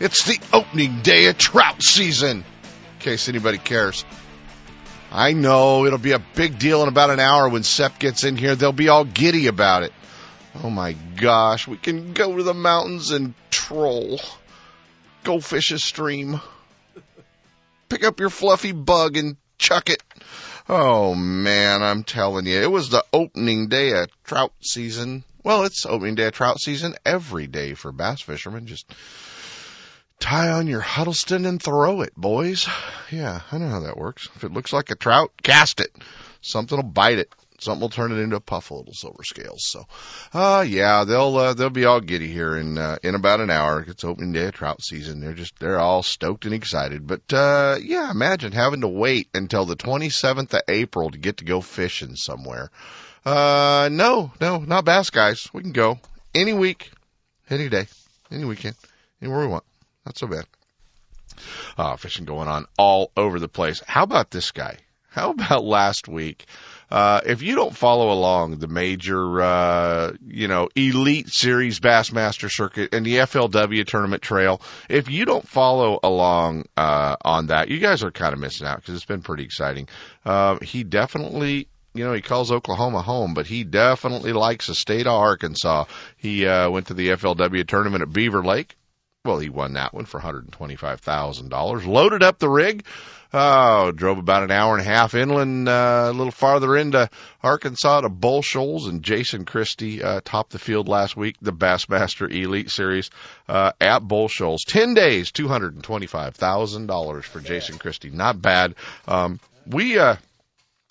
It's the opening day of trout season, in case anybody cares. I know it'll be a big deal in about an hour when Sep gets in here. They'll be all giddy about it. Oh my gosh, we can go to the mountains and troll. Go fish a stream. Pick up your fluffy bug and chuck it. Oh man, I'm telling you, it was the opening day of trout season. Well, it's opening day of trout season every day for bass fishermen. Just tie on your Huddleston and throw it, boys. Yeah, I know how that works. If it looks like a trout, cast it. Something will bite it. Something will turn it into a puff of little silver scales. So, uh, yeah, they'll, uh, they'll be all giddy here in, uh, in about an hour. It's opening day of trout season. They're just, they're all stoked and excited. But, uh, yeah, imagine having to wait until the 27th of April to get to go fishing somewhere. Uh, no, no, not bass guys. We can go any week, any day, any weekend, anywhere we want. Not so bad. Uh, fishing going on all over the place. How about this guy? How about last week? Uh, if you don't follow along the major, uh, you know, elite series Bassmaster circuit and the FLW tournament trail, if you don't follow along, uh, on that, you guys are kind of missing out because it's been pretty exciting. Uh, he definitely you know, he calls Oklahoma home, but he definitely likes the state of Arkansas. He uh, went to the FLW tournament at Beaver Lake. Well, he won that one for $125,000. Loaded up the rig. Oh, drove about an hour and a half inland, uh, a little farther into Arkansas to Bull Shoals, and Jason Christie uh, topped the field last week, the Bassmaster Elite Series uh, at Bull Shoals. Ten days, two hundred and twenty-five thousand dollars for Jason Christie. Not bad. Um, we uh,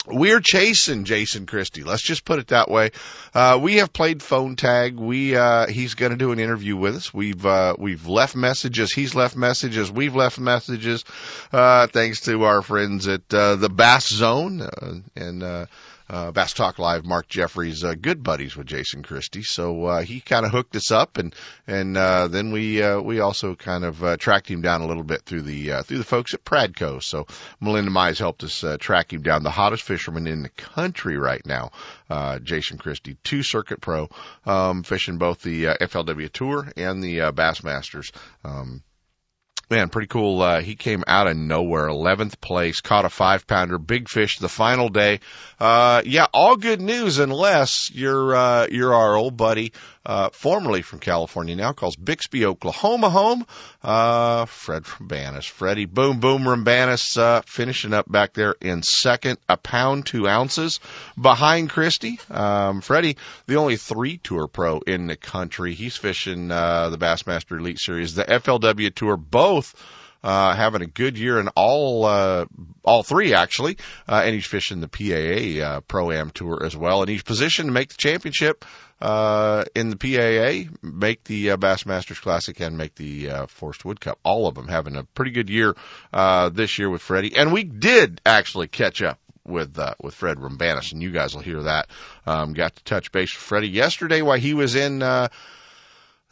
we're chasing Jason Christie. Let's just put it that way. Uh, we have played phone tag. We, uh, he's going to do an interview with us. We've, uh, we've left messages. He's left messages. We've left messages, uh, thanks to our friends at, uh, the Bass Zone, uh, and, uh, Bass Talk Live, Mark Jeffries, uh, good buddies with Jason Christie. So, uh, he kind of hooked us up and, and, uh, then we, uh, we also kind of, uh, tracked him down a little bit through the, uh, through the folks at Pradco. So Melinda Mize helped us, uh, track him down, the hottest fisherman in the country right now, uh, Jason Christie, two circuit pro, um, fishing both the, uh, FLW Tour and the, uh, Bassmasters. Um, Man, pretty cool. Uh, he came out of nowhere, 11th place, caught a five pounder, big fish the final day. Uh, yeah, all good news unless you're, uh, you're our old buddy, uh, formerly from California now, calls Bixby, Oklahoma home. Uh, Fred Roumbanis, Freddie Boom Boom Roumbanis, uh, finishing up back there in second, a pound, two ounces behind Christie. Um, Freddie, the only three tour pro in the country. He's fishing, uh, the Bassmaster Elite Series, the FLW Tour, both uh, having a good year in all uh, all three actually, uh, and he's fishing the PAA uh, Pro Am Tour as well, and he's positioned to make the championship uh, in the PAA, make the uh, Bassmasters Classic, and make the uh, Forrest Wood Cup. All of them having a pretty good year uh, this year with Freddie, and we did actually catch up with uh, with Fred Roumbanis, and you guys will hear that. Um, got to touch base with Freddie yesterday while he was in. Uh,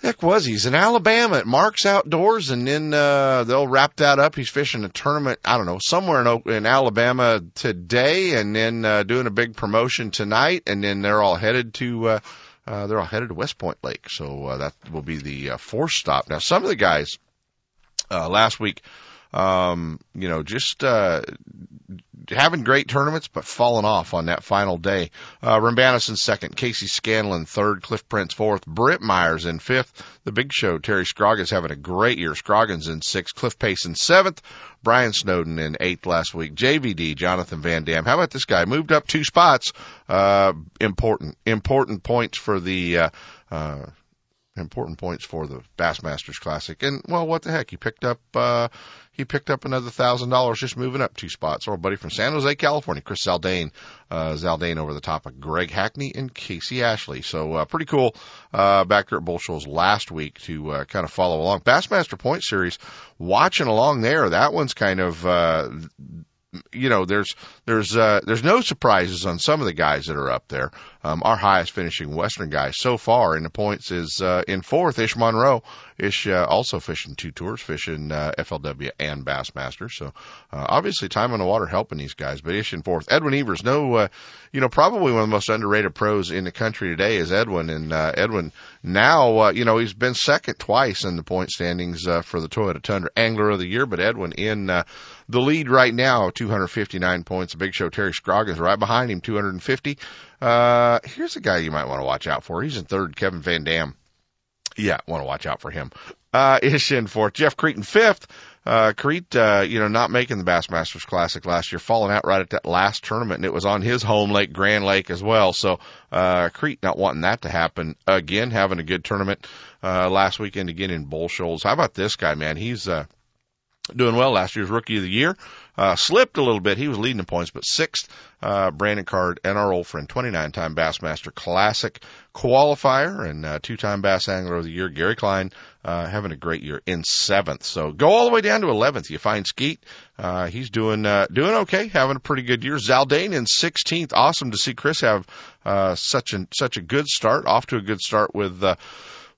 Heck was he's in Alabama at Mark's Outdoors, and then uh, they'll wrap that up. He's fishing a tournament, I don't know, somewhere in in Alabama today, and then uh, doing a big promotion tonight, and then they're all headed to uh, uh, they're all headed to West Point Lake, so uh, that will be the uh, fourth stop. Now, some of the guys uh, last week, um, you know, just uh, having great tournaments, but falling off on that final day. Uh, Roumbanis in second, Casey Scanlon third, Cliff Prince fourth, Britt Myers in fifth. The big show, Terry Scroggins having a great year. Scroggins in sixth, Cliff Pace in seventh, Brian Snowden in eighth last week, JVD, Jonathan Van Dam. How about this guy? Moved up two spots. Uh, important, important points for the, uh, uh, important points for the Bassmasters Classic. And well, what the heck? He picked up uh, he picked up another thousand dollars just moving up two spots. Our buddy from San Jose, California, Chris Zaldain, uh, Zaldain over the top of Greg Hackney and Casey Ashley. So uh, pretty cool uh, back there at Bull Shoals last week to uh, kind of follow along. Bassmaster Point Series, watching along there. That one's kind of uh, you know, there's there's uh, there's no surprises on some of the guys that are up there. Um, our highest finishing Western guy so far in the points is uh, in fourth, Ish Monroe. Ish uh, also fishing two tours, fishing uh, FLW and Bassmaster. So uh, obviously time on the water helping these guys. But Ish in fourth. Edwin Evers, no, uh, you know, probably one of the most underrated pros in the country today is Edwin. And uh, Edwin now, uh, you know, he's been second twice in the point standings uh, for the Toyota Tundra Angler of the Year. But Edwin in uh, the lead right now, 259 points. The Big Show Terry Scroggins right behind him, 250. Uh, here's a guy you might want to watch out for. He's in third, Kevin Van Dam. Yeah, want to watch out for him. Uh, Ish in fourth, Jeff Kriet in fifth. Uh, Kriet, uh, you know, not making the Bassmasters Classic last year, falling out right at that last tournament, and it was on his home lake, Grand Lake, as well. So, uh, Kriet not wanting that to happen again, having a good tournament, uh, last weekend again in Bull Shoals. How about this guy, man? He's, uh, doing well last year's rookie of the year. Uh, slipped a little bit. He was leading the points, but sixth, uh, Brandon Card and our old friend, 29 time Bassmaster Classic qualifier and, uh, two time Bass Angler of the Year, Gary Klein, uh, having a great year in seventh. So go all the way down to 11th. You find Skeet. Uh, he's doing, uh, doing okay, having a pretty good year. Zaldain in 16th. Awesome to see Chris have, uh, such a, such a good start, off to a good start with, uh,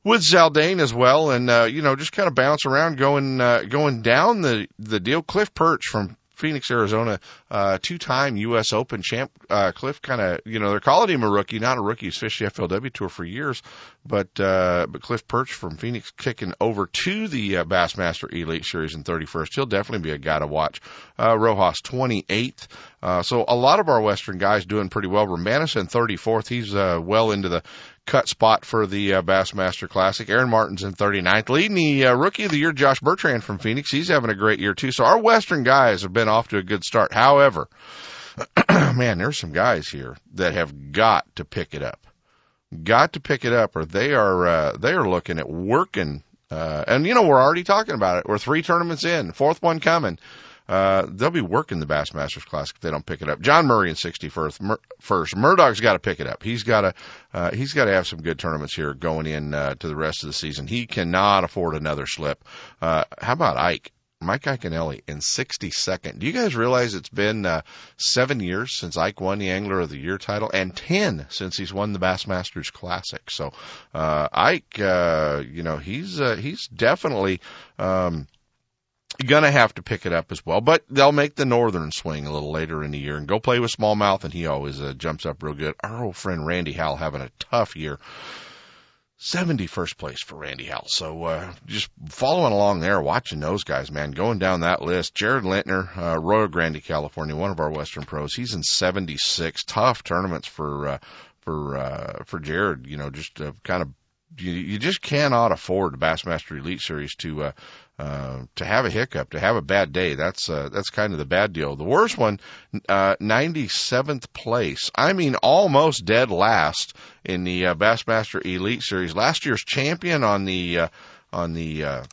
with Zaldain as well, and uh, you know just kind of bounce around, going uh, going down the the deal. Cliff Perch from Phoenix, Arizona, uh, two-time U.S. Open champ. Uh, Cliff kind of, you know, they're calling him a rookie, not a rookie. He's fished the FLW Tour for years, but uh, but Cliff Pirch from Phoenix kicking over to the uh, Bassmaster Elite Series in 31st. He'll definitely be a guy to watch. Uh, Rojas 28th. Uh, so a lot of our Western guys doing pretty well. Roumbanis 34th. He's uh, well into the cut spot for the uh, Bassmaster Classic. Aaron Martens in 39th. Leading the uh, Rookie of the Year, Josh Bertrand from Phoenix. He's having a great year too. So our Western guys have been off to a good start. However, man, there's some guys here that have got to pick it up. Got to pick it up, or they are uh, they are looking at working. Uh, and you know we're already talking about it. We're three tournaments in, fourth one coming. Uh, they'll be working the Bassmasters Classic if they don't pick it up. John Murray in 61st. Mur- first, Murdoch's got to pick it up. He's got to, uh, he's got to have some good tournaments here going in, uh, to the rest of the season. He cannot afford another slip. Uh, how about Ike? Mike Iaconelli in 62nd. Do you guys realize it's been uh, seven years since Ike won the Angler of the Year title, and ten since he's won the Bassmasters Classic? So uh, Ike, uh, you know, he's uh, he's definitely um, gonna have to pick it up as well. But they'll make the northern swing a little later in the year and go play with smallmouth, and he always uh, jumps up real good. Our old friend Randy Howell having a tough year. 71st place for Randy Howell. So, uh, just following along there, watching those guys, man, going down that list. Jared Lintner, uh, Arroyo Grande, California, one of our Western pros. He's in 76. Tough tournaments for, uh, for, uh, for Jared, you know, just uh, kind of you, you just cannot afford the Bassmaster Elite Series to uh, uh, to have a hiccup, to have a bad day. That's uh, that's kind of the bad deal. The worst one, uh, 97th place. I mean, almost dead last in the uh, Bassmaster Elite Series. Last year's champion on the uh, on the uh,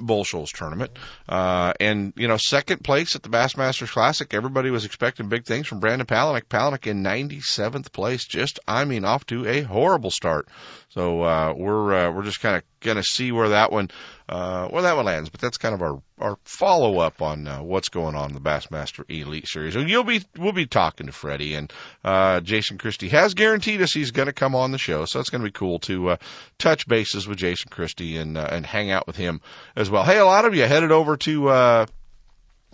Bull Shoals tournament. Uh, and, you know, second place at the Bassmasters Classic. Everybody was expecting big things from Brandon Palaniuk. Palaniuk in 97th place. Just, I mean, off to a horrible start. So, uh, we're, uh, we're just kind of going to see where that one, uh, where that one lands. But that's kind of our, our follow up on, uh, what's going on in the Bassmaster Elite Series. And you'll be, we'll be talking to Freddie and, uh, Jason Christie has guaranteed us he's going to come on the show. So it's going to be cool to, uh, touch bases with Jason Christie and, uh, and hang out with him as well. Hey, a lot of you headed over to, uh,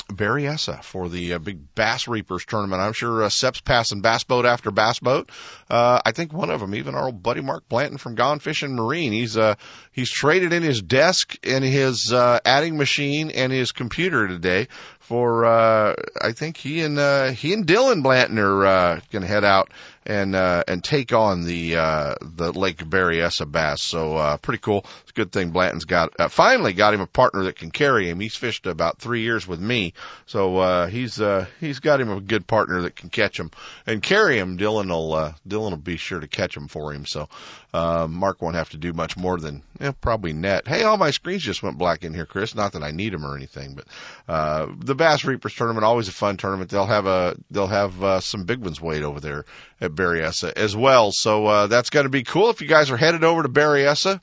Berryessa for the uh, big Bass Reapers tournament. I'm sure uh, Sep's passing bass boat after bass boat. Uh, I think one of them, even our old buddy Mark Blanton from Gone Fishing Marine, he's uh, he's traded in his desk and his uh, adding machine and his computer today for uh, I think he and uh, he and Dylan Blanton are uh, going to head out and uh, and take on the uh, the Lake Berryessa bass. So uh, pretty cool. It's a good thing Blanton's got uh, finally got him a partner that can carry him. He's fished about three years with me, so uh, he's uh, he's got him a good partner that can catch him and carry him. Dylan will uh, Dylan will be sure to catch him for him. So uh, Mark won't have to do much more than eh, probably net. Hey, all my screens just went black in here, Chris. Not that I need them or anything, but uh, the Bass Reapers tournament always a fun tournament. They'll have a they'll have uh, some big ones wait over there at Berryessa as well. So uh, that's going to be cool. If you guys are headed over to Berryessa,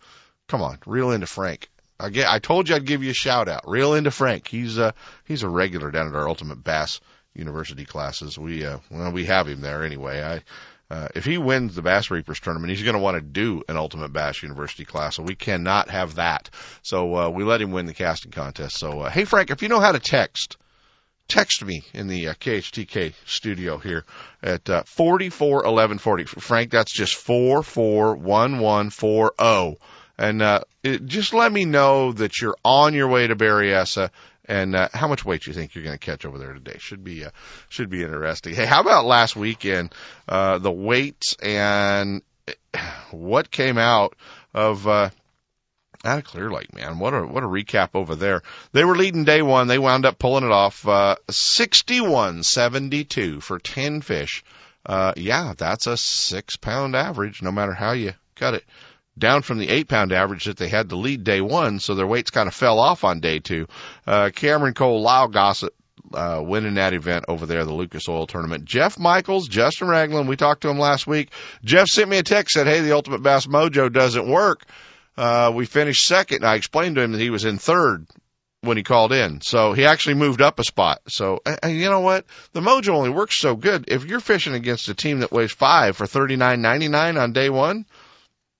come on, reel into Frank. I get, I told you I'd give you a shout out. Reel into Frank. He's uh he's a regular down at our Ultimate Bass University classes. We uh well we have him there anyway. I uh, if he wins the Bass Reapers tournament, he's going to want to do an Ultimate Bass University class. So we cannot have that. So uh, we let him win the casting contest. So uh, hey Frank, if you know how to text, text me in the uh, KHTK studio here at uh, 441140. Frank, that's just 441140. And uh, it, just let me know that you're on your way to Berryessa and uh, how much weight do you think you're going to catch over there today. Should be uh, should be interesting. Hey, how about last weekend? Uh, the weights and what came out of uh, out of Clear Lake, man. What a what a recap over there. They were leading day one. They wound up pulling it off uh, 61-72 for 10 fish. Uh, yeah, that's a six pound average, no matter how you cut it down from the eight pound average that they had to lead day one, so their weights kind of fell off on day two. Uh, Cameron Cole, Lyle Gossett, uh, winning that event over there, the Lucas Oil Tournament. Jeff Michaels, Justin Ragland, we talked to him last week. Jeff sent me a text, said, hey, the Ultimate Bass Mojo doesn't work. Uh, we finished second, and I explained to him that he was in third when he called in. So he actually moved up a spot. So, and you know what? The Mojo only works so good. If you're fishing against a team that weighs five for thirty nine ninety nine on day one,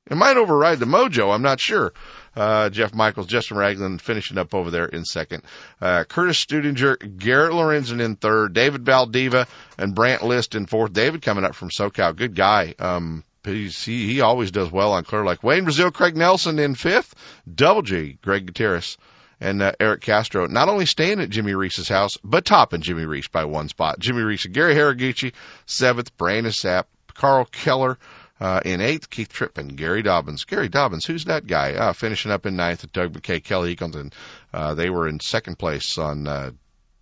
it might override the mojo. I'm not sure. Uh, Jeff Michaels, Justin Ragland finishing up over there in second. Uh, Curtis Studinger, Garrett Lorenzen in third, David Valdiva, and Brant List in fourth. David coming up from SoCal. Good guy. Um, he's, he, he always does well on Clear Lake. Wayne Brazil, Craig Nelson in fifth. Double G, Greg Gutierrez and uh, Eric Castro not only staying at Jimmy Reese's house, but topping Jimmy Reese by one spot. Jimmy Reese and Gary Haraguchi, seventh, Brandon Sapp, Carl Keller, uh, in eighth, Keith Trippin, Gary Dobbins. Gary Dobbins, who's that guy? Uh, finishing up in ninth Doug McKay, Kelly Eagleton. Uh, they were in second place on, uh,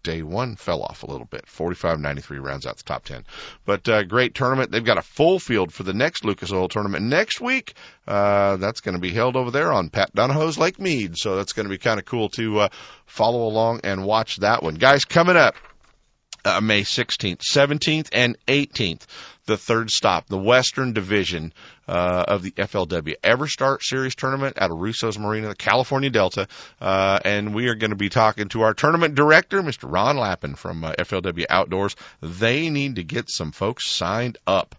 day one fell off a little bit. 45.93 rounds out the top 10. But uh, great tournament. They've got a full field for the next Lucas Oil tournament next week. Uh, that's going to be held over there on Pat Donahoe's Lake Mead. So that's going to be kind of cool to uh, follow along and watch that one. Guys, coming up uh, May 16th, 17th, and 18th the third stop, the Western Division uh, of the FLW EverStart Series tournament out of Russo's Marina, the California Delta, uh, and we are going to be talking to our tournament director, Mr. Ron Lappin from uh, FLW Outdoors. They need to get some folks signed up.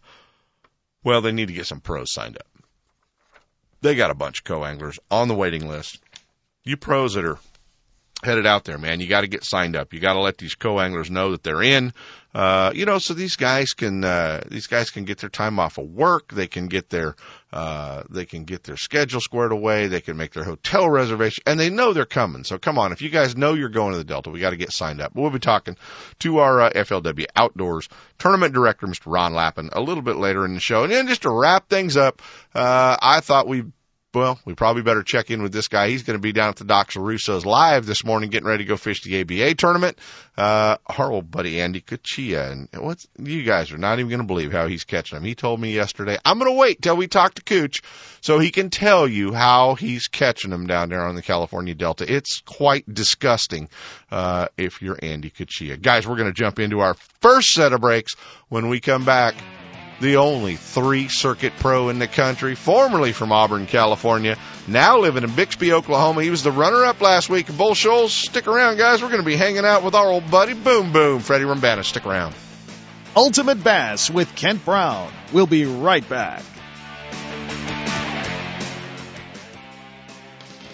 Well, they need to get some pros signed up. They got a bunch of co-anglers on the waiting list. You pros that are headed out there, man. You got to get signed up. You got to let these co-anglers know that they're in. Uh, you know, so these guys can, uh, these guys can get their time off of work. They can get their, uh, they can get their schedule squared away. They can make their hotel reservation and they know they're coming. So come on. If you guys know you're going to the Delta, we got to get signed up. We'll be talking to our uh, FLW outdoors tournament director, Mr. Ron Lappin, a little bit later in the show. And then just to wrap things up, uh, I thought we well, we probably better check in with this guy. He's going to be down at the docks of Russo's live this morning, getting ready to go fish the ABA tournament. Uh, our old buddy Andy Cuccia, and what's you guys are not even going to believe how he's catching them. He told me yesterday, I'm going to wait till we talk to Cooch so he can tell you how he's catching them down there on the California Delta. It's quite disgusting, uh, if you're Andy Cuccia. Guys, we're going to jump into our first set of breaks when we come back the only three circuit pro in the country, formerly from Auburn, California, now living in Bixby, Oklahoma. He was the runner up last week Bull Shoals. Stick around, guys. We're going to be hanging out with our old buddy Boom Boom, Freddie Roumbanis. Stick around. Ultimate Bass with Kent Brown. We'll be right back.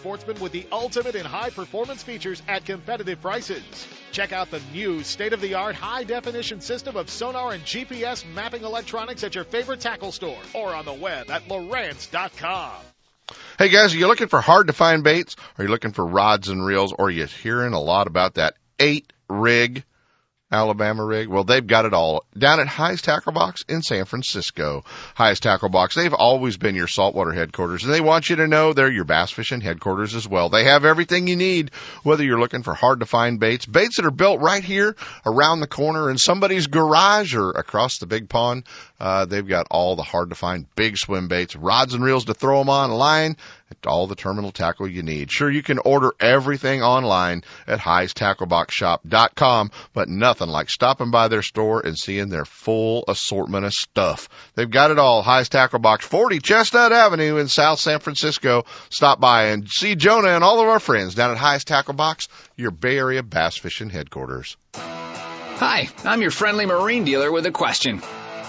sportsmen with the ultimate in high performance features at competitive prices. Check out the new state of the art high definition system of sonar and GPS mapping electronics at your favorite tackle store or on the web at Lowrance.com. Hey guys, are you looking for hard to find baits? Are you looking for rods and reels? Or are you hearing a lot about that eight rig Alabama rig? Well, they've got it all down at Hi's Tackle Box in San Francisco. Hi's Tackle Box, they've always been your saltwater headquarters and they want you to know they're your bass fishing headquarters as well. They have everything you need, whether you're looking for hard to find baits, baits that are built right here around the corner in somebody's garage or across the big pond. Uh, they've got all the hard to find big swim baits, rods and reels to throw them on line, all the terminal tackle you need. Sure, you can order everything online at highesttackleboxshop.com, but nothing like stopping by their store and seeing their full assortment of stuff. They've got it all. Hi's Tackle Box, 40 Chestnut Avenue in South San Francisco. Stop by and see Jonah and all of our friends down at Hi's Tackle Box, your Bay Area bass fishing headquarters. Hi, I'm your friendly marine dealer with a question.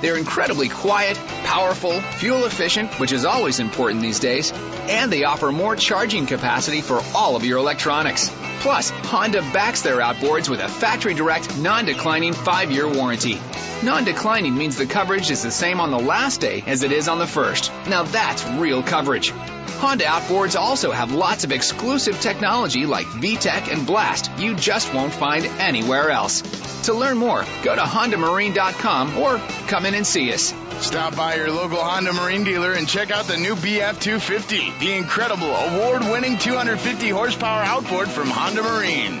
They're incredibly quiet, powerful, fuel efficient, which is always important these days, and they offer more charging capacity for all of your electronics. Plus, Honda backs their outboards with a factory direct, non declining 5 year warranty. Non declining means the coverage is the same on the last day as it is on the first. Now that's real coverage. Honda outboards also have lots of exclusive technology like VTEC and Blast you just won't find anywhere else. To learn more, go to HondaMarine.com or come in and see us. Stop by your local Honda Marine dealer and check out the new BF 250, the incredible award winning 250 horsepower outboard from Honda Marine.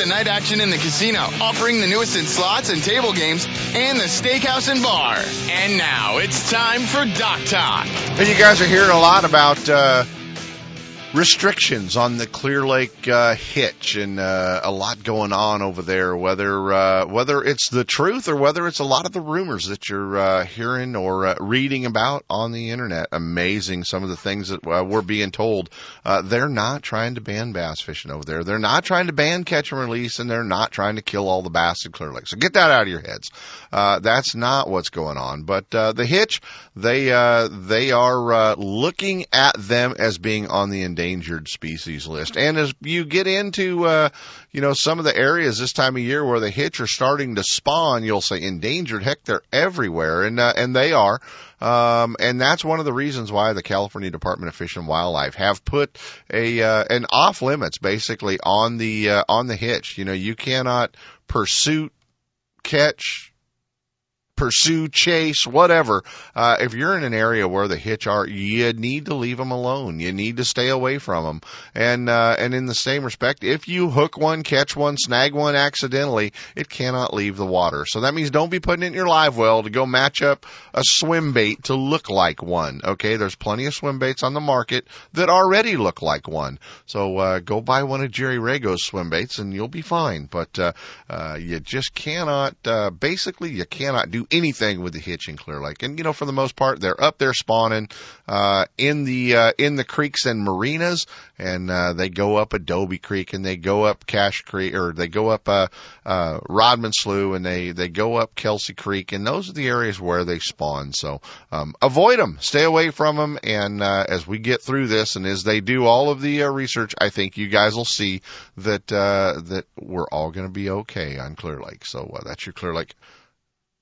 night action in the casino, offering the newest in slots and table games, and the steakhouse and bar. And now it's time for Dock Talk. And you guys are hearing a lot about uh, restrictions on the Clear Lake uh, hitch, and uh, a lot going on over there. Whether uh, whether it's the truth or whether it's a lot of the rumors that you're uh, hearing or uh, reading about on the internet. Amazing, some of the things that uh, we're being told. They're not trying to ban bass fishing over there. They're not trying to ban catch and release, and they're not trying to kill all the bass in Clear Lake. So get that out of your heads. That's not what's going on. But the hitch, they they are looking at them as being on the endangered species list. And as you get into uh, you know some of the areas this time of year where the hitch are starting to spawn, you'll say endangered. Heck, they're everywhere, and uh, and they are. Um, and that's one of the reasons why the California Department of Fish and Wildlife have put a uh, an off limits basically on the uh, on the hitch. You know, you cannot pursue, catch, pursue, chase, whatever. Uh, if you're in an area where the hitch are, you need to leave them alone. You need to stay away from them. And uh, and in the same respect, if you hook one, catch one, snag one accidentally, it cannot leave the water. So that means don't be putting it in your live well to go match up a swim bait to look like one. Okay, there's plenty of swim baits on the market that already look like one. So uh, go buy one of Jerry Rago's swim baits and you'll be fine. But uh, uh, you just cannot. Uh, basically, you cannot do anything with the hitch in Clear Lake. And you know, for the most part, they're up there spawning uh, in the uh, in the creeks and marinas, and uh, they go up Adobe Creek and they go up Cache Creek or they go up uh, uh, Rodman Slough and they they go up Kelsey Creek, and those are the areas where they spawn. So um, avoid them, stay away from them, and uh, as we get through this and as they do all of the uh, research, I think you guys will see that uh, that we're all going to be okay on Clear Lake. So uh, that's your Clear Lake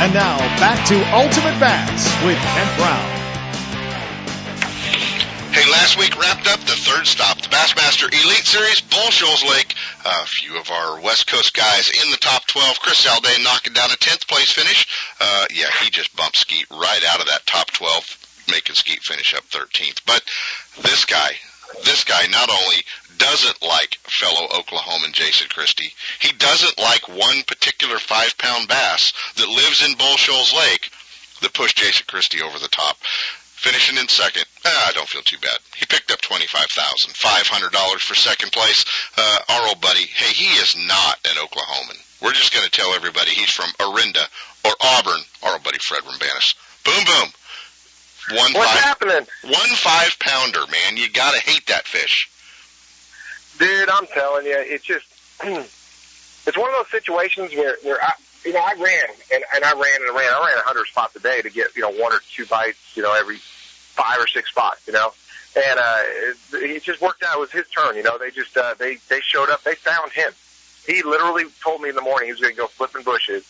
And now back to Ultimate Bass with Kent Brown. Hey, last week wrapped up the third stop, the Bassmaster Elite Series, Bull Shoals Lake. A few of our West Coast guys in the top 12. Chris Zaldain knocking down a 10th place finish. Uh, yeah, he just bumped Skeet right out of that top 12, making Skeet finish up 13th. But this guy, this guy not only doesn't like fellow Oklahoman Jason Christie, he doesn't like one particular five pound bass that lives in Bull Shoals Lake that pushed Jason Christie over the top. Finishing in second, ah, I don't feel too bad. He picked up twenty-five thousand five hundred dollars for second place. Uh, our old buddy, hey, he is not an Oklahoman. We're just going to tell everybody he's from Orinda or Auburn. Our old buddy Fred Roumbanis. Boom, boom. One What's five, happening? one five pounder, man. You gotta hate that fish. Dude, I'm telling you, it's just, it's one of those situations where, where I, you know, I ran and, and I ran and ran. I ran a hundred spots a day to get, you know, one or two bites, you know, every five or six spots, you know. And, uh, it, it just worked out. It was his turn, you know, they just, uh, they, they showed up, they found him. He literally told me in the morning he was going to go flipping bushes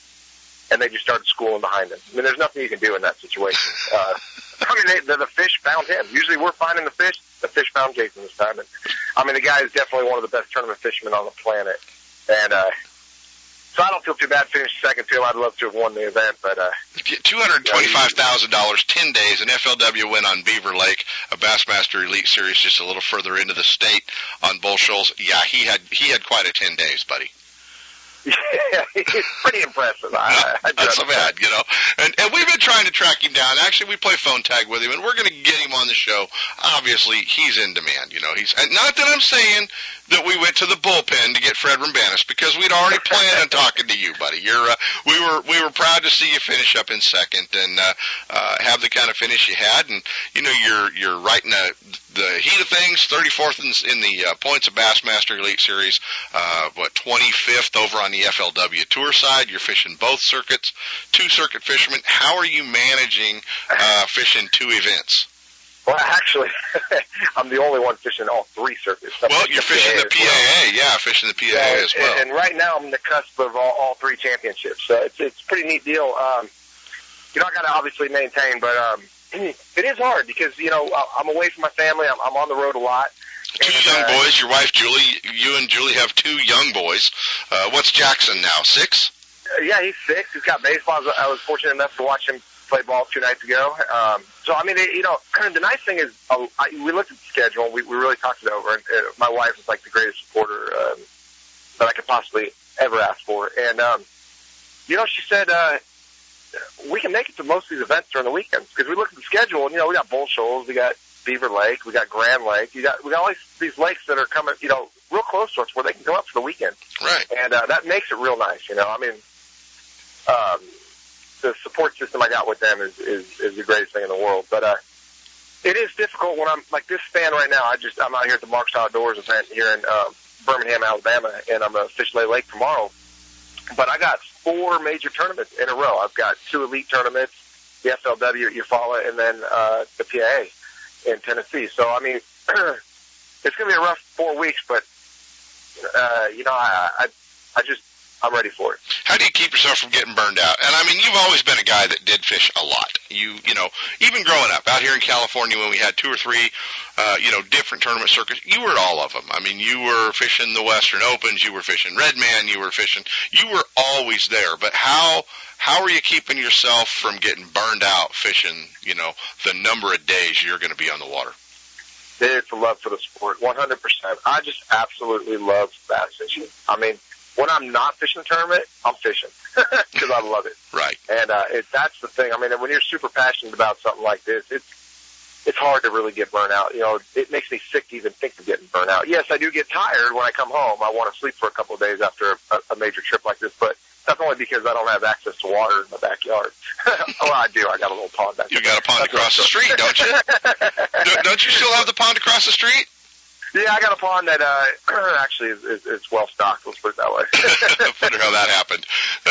and they just started schooling behind him. I mean, there's nothing you can do in that situation. Uh, I mean, they, the, the fish found him. Usually we're finding the fish. The fish found Jason this time. And, I mean, the guy is definitely one of the best tournament fishermen on the planet. And, uh, so I don't feel too bad finishing second to him. I'd love to have won the event, but, uh, Two hundred twenty-five thousand dollars, ten days, an FLW win on Beaver Lake, a Bassmaster Elite Series just a little further into the state on Bull Shoals. Yeah, he had he had quite a ten days, buddy. Yeah, it's pretty impressive. I, I, Not so bad, you know. And, and we've been trying to track him down. Actually, we play phone tag with him, and we're going to get him on the show. Obviously, he's in demand. You know, he's and not that I'm saying that we went to the bullpen to get Fred Roumbanis because we'd already planned on talking to you, buddy. You're uh, we were we were proud to see you finish up in second and uh, uh, have the kind of finish you had, and you know you're you're right in the the heat of things, 34th in, in the uh, points of Bassmaster Elite Series, uh, what 25th over on the FLW Tour side. You're fishing both circuits, two circuit fishermen. How are you managing uh, fishing two events? Well, actually, I'm the only one fishing all three circuits. I'm Well, you're fishing the as well. PAA, yeah, fishing the PAA Yeah, as well. And, and right now I'm on the cusp of all, all three championships. So it's it's a pretty neat deal. Um, you know, I got to obviously maintain, but um, it is hard because you know I'm away from my family. I'm, I'm on the road a lot. Two And, young uh, boys. Your wife Julie, you and Julie have two young boys. Uh, what's Jackson now? Six. Uh, yeah, he's six. He's got baseball. I was, fortunate enough to watch him play ball two nights ago. Um, so I mean, it, you know, kind of the nice thing is uh, I, we looked at the schedule. and We, we really talked it over, and uh, my wife is like the greatest supporter um, that I could possibly ever ask for. And um, you know, she said uh, we can make it to most of these events during the weekends because we looked at the schedule, and you know, we got Bull Shoals, we got Beaver Lake, we got Grand Lake, you got we got all these, these lakes that are coming, you know, real close to us where they can come up for the weekend Right. and uh, that makes it real nice. You know, I mean, um, the support system I got with them is is is the greatest thing in the world. But uh, it is difficult when I'm like this fan right now. I just I'm out here at the Marks Outdoors event here in uh, Birmingham, Alabama, and I'm at Fish Lake Lake tomorrow. But I got four major tournaments in a row. I've got two elite tournaments, the FLW at Eufaula, and then uh, the PAA in Tennessee. So I mean, it's going to be a rough four weeks, but uh, you know, I, I I just I'm ready for it. How do you keep yourself from getting burned out? And I mean, you've always been a guy that did fish a lot. You, you know, even growing up out here in California when we had two or three, uh, you know, different tournament circuits, you were at all of them. I mean, you were fishing the Western Opens, you were fishing Redman, you were fishing, you were always there. But how, how are you keeping yourself from getting burned out fishing, you know, the number of days you're going to be on the water? It's a love for the sport, 100%. I just absolutely love bass fishing. I mean, when I'm not fishing the tournament, I'm fishing because I love it. Right. And uh, it, that's the thing. I mean, when you're super passionate about something like this, it's it's hard to really get burnt out. You know, it makes me sick to even think of getting burnt out. Yes, I do get tired when I come home. I want to sleep for a couple of days after a, a major trip like this, but that's only because I don't have access to water in my backyard. well, I do. I got a little pond back You got a pond That's across the street, don't you? don't you still have the pond across the street? Yeah, I got a pond that uh actually is, is, is well stocked. Let's put it that way. wonder how that happened. Uh,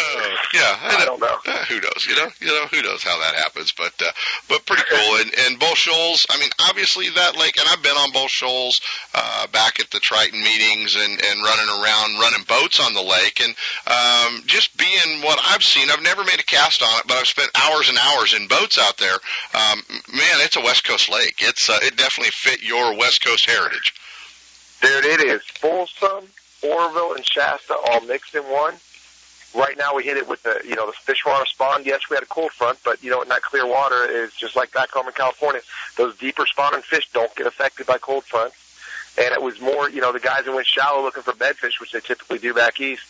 yeah, I don't know. Uh, who knows? You know, you know who knows how that happens. But uh, but pretty cool. And and Bull Shoals. I mean, obviously that lake, and I've been on Bull Shoals uh, back at the Triton meetings and and running around, running boats on the lake, and um, just being what I've seen. I've never made a cast on it, but I've spent hours and hours in boats out there. Um, man, it's a West Coast lake. It's uh, it definitely fit your West Coast heritage. Dude, it is Folsom, Orville, and Shasta all mixed in one. Right now, we hit it with the you know the fish water spawn. Yes, we had a cold front, but you know in that clear water is just like back home in California. Those deeper spawning fish don't get affected by cold fronts, and it was more you know the guys that went shallow looking for bedfish, which they typically do back east.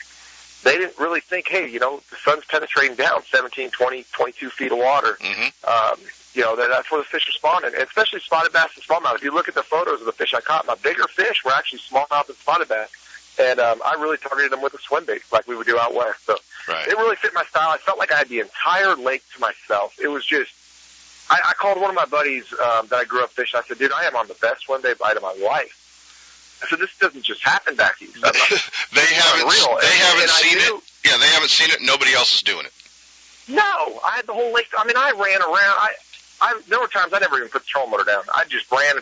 They didn't really think, hey, you know, the sun's penetrating down 17, 20, 22 feet of water. hmm Um, you know, that, that's where the fish are spawning, and especially spotted bass and smallmouth. If you look at the photos of the fish I caught, my bigger fish were actually smallmouth and spotted bass. And um, I really targeted them with a swim bait like we would do out west. So Right. it really fit my style. I felt like I had the entire lake to myself. It was just, I, I called one of my buddies um, that I grew up fishing. I said, dude, I am on the best swim bait bite of my life. I said, this doesn't just happen back east. Not- they haven't. unreal. They And- haven't and seen knew- it. Yeah, they haven't seen it. Nobody else is doing it. No, I had the whole lake. I mean, I ran around. I, I there were times I never even put the trolling motor down. I just ran,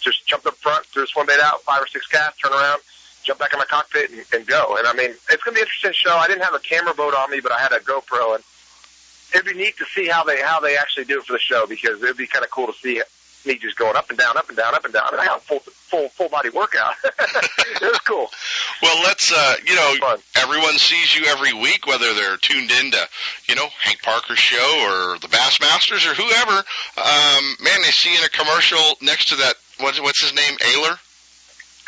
just jumped up front, threw a swim bait out, five or six casts, turn around, jump back in my cockpit, and, and go. And I mean, it's gonna be an interesting show. I didn't have a camera boat on me, but I had a GoPro, and it'd be neat to see how they how they actually do it for the show because it'd be kind of cool to see me just going up and down, up and down, up and down. I got a full full full body workout. it was cool. Well, let's. Uh, you know, Fun. everyone sees you every week, whether they're tuned into, you know, Hank Parker's show or the Bassmasters or whoever. Um, man, they see in a commercial next to that. What's what's his name? Ayler.